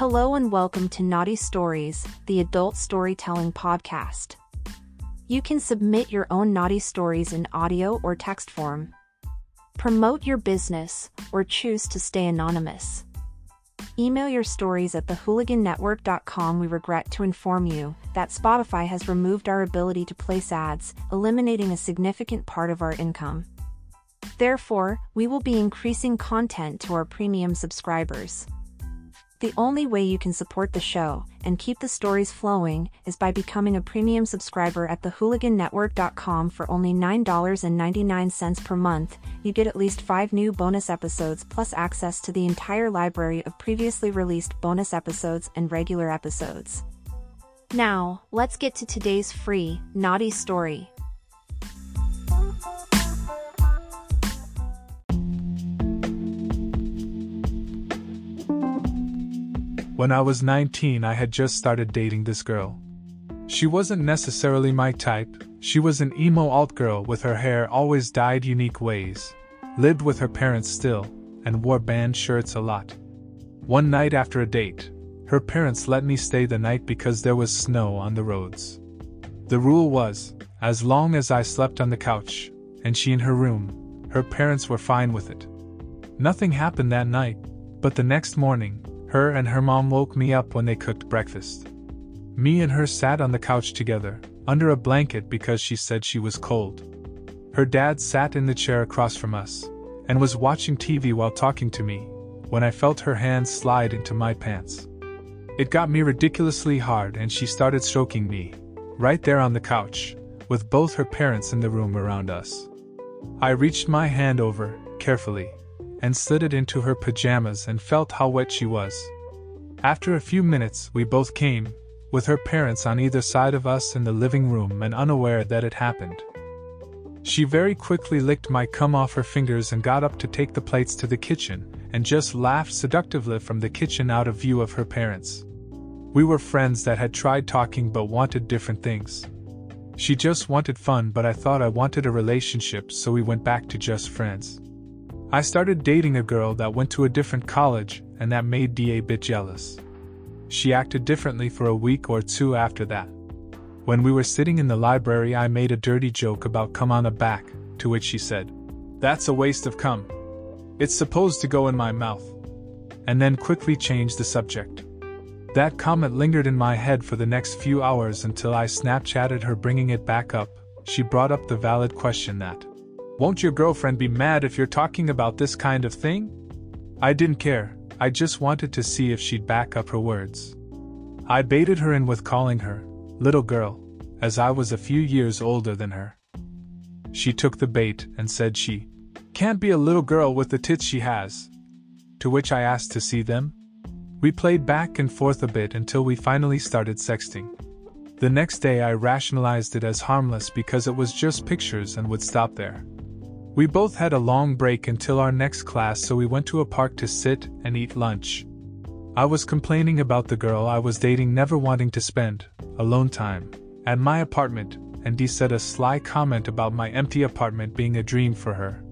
Hello and welcome to Naughty Stories, the adult storytelling podcast. You can submit your own naughty stories in audio or text form. Promote your business or choose to stay anonymous. Email your stories at thehooligannetwork.com. We regret to inform you that Spotify has removed our ability to place ads, eliminating a significant part of our income. Therefore, we will be increasing content to our premium subscribers. The only way you can support the show and keep the stories flowing is by becoming a premium subscriber at thehooligannetwork.com for only $9.99 per month. You get at least 5 new bonus episodes plus access to the entire library of previously released bonus episodes and regular episodes. Now, let's get to today's free, naughty story. When I was 19, I had just started dating this girl. She wasn't necessarily my type, she was an emo alt girl with her hair always dyed unique ways, lived with her parents still, and wore band shirts a lot. One night after a date, her parents let me stay the night because there was snow on the roads. The rule was, as long as I slept on the couch, and she in her room, her parents were fine with it. Nothing happened that night, but the next morning, her and her mom woke me up when they cooked breakfast. Me and her sat on the couch together, under a blanket because she said she was cold. Her dad sat in the chair across from us, and was watching TV while talking to me, when I felt her hand slide into my pants. It got me ridiculously hard, and she started stroking me, right there on the couch, with both her parents in the room around us. I reached my hand over, carefully, and slid it into her pajamas and felt how wet she was. After a few minutes, we both came, with her parents on either side of us in the living room and unaware that it happened. She very quickly licked my cum off her fingers and got up to take the plates to the kitchen, and just laughed seductively from the kitchen out of view of her parents. We were friends that had tried talking but wanted different things. She just wanted fun, but I thought I wanted a relationship, so we went back to just friends. I started dating a girl that went to a different college, and that made Dee a bit jealous. She acted differently for a week or two after that. When we were sitting in the library, I made a dirty joke about cum on the back, to which she said, That's a waste of cum. It's supposed to go in my mouth. And then quickly changed the subject. That comment lingered in my head for the next few hours until I Snapchatted her bringing it back up. She brought up the valid question that, won't your girlfriend be mad if you're talking about this kind of thing? I didn't care, I just wanted to see if she'd back up her words. I baited her in with calling her, little girl, as I was a few years older than her. She took the bait and said she can't be a little girl with the tits she has. To which I asked to see them. We played back and forth a bit until we finally started sexting. The next day I rationalized it as harmless because it was just pictures and would stop there. We both had a long break until our next class, so we went to a park to sit and eat lunch. I was complaining about the girl I was dating never wanting to spend alone time at my apartment, and Dee said a sly comment about my empty apartment being a dream for her.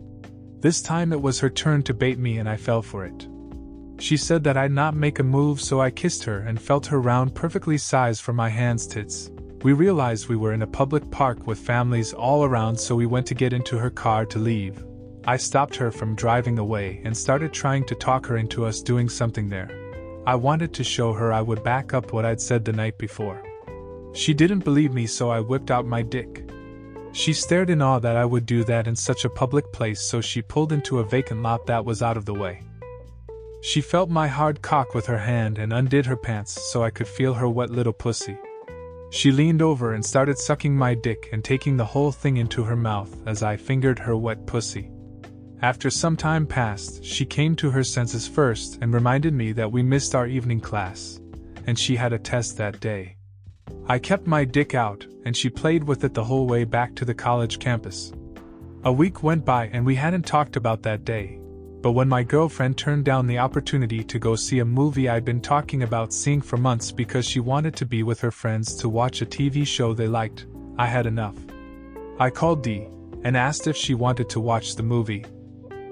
This time it was her turn to bait me, and I fell for it. She said that I'd not make a move, so I kissed her and felt her round, perfectly sized for my hands tits. We realized we were in a public park with families all around, so we went to get into her car to leave. I stopped her from driving away and started trying to talk her into us doing something there. I wanted to show her I would back up what I'd said the night before. She didn't believe me, so I whipped out my dick. She stared in awe that I would do that in such a public place, so she pulled into a vacant lot that was out of the way. She felt my hard cock with her hand and undid her pants so I could feel her wet little pussy. She leaned over and started sucking my dick and taking the whole thing into her mouth as I fingered her wet pussy. After some time passed, she came to her senses first and reminded me that we missed our evening class, and she had a test that day. I kept my dick out, and she played with it the whole way back to the college campus. A week went by and we hadn't talked about that day, but when my girlfriend turned down the opportunity to go see a movie I'd been talking about seeing for months because she wanted to be with her friends to watch a TV show they liked, I had enough. I called Dee and asked if she wanted to watch the movie.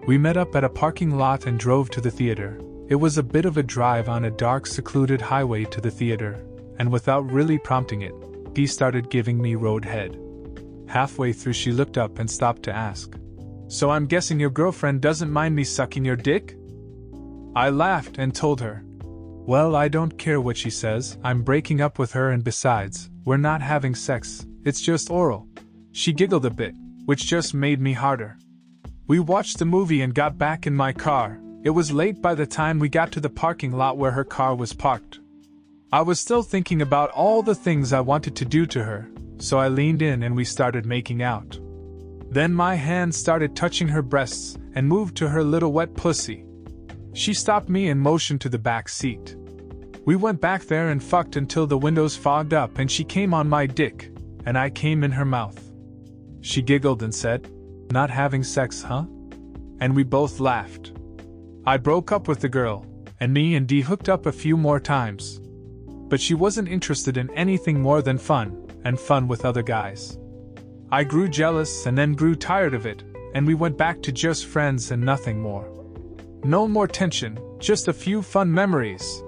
We met up at a parking lot and drove to the theater, It was a bit of a drive on a dark, secluded highway to the theater, and without really prompting it, Dee started giving me roadhead. Halfway through, she looked up and stopped to ask, So I'm guessing your girlfriend doesn't mind me sucking your dick? I laughed and told her, Well, I don't care what she says, I'm breaking up with her, and besides, we're not having sex, it's just oral. She giggled a bit, which just made me harder. We watched the movie and got back in my car. It was late by the time we got to the parking lot where her car was parked. I was still thinking about all the things I wanted to do to her, so I leaned in and we started making out. Then my hand started touching her breasts and moved to her little wet pussy. She stopped me and motioned to the back seat. We went back there and fucked until the windows fogged up and she came on my dick, and I came in her mouth. She giggled and said, Not having sex, huh? And we both laughed. I broke up with the girl, and me and Dee hooked up a few more times. But she wasn't interested in anything more than fun, and fun with other guys. I grew jealous and then grew tired of it, and we went back to just friends and nothing more. No more tension, just a few fun memories,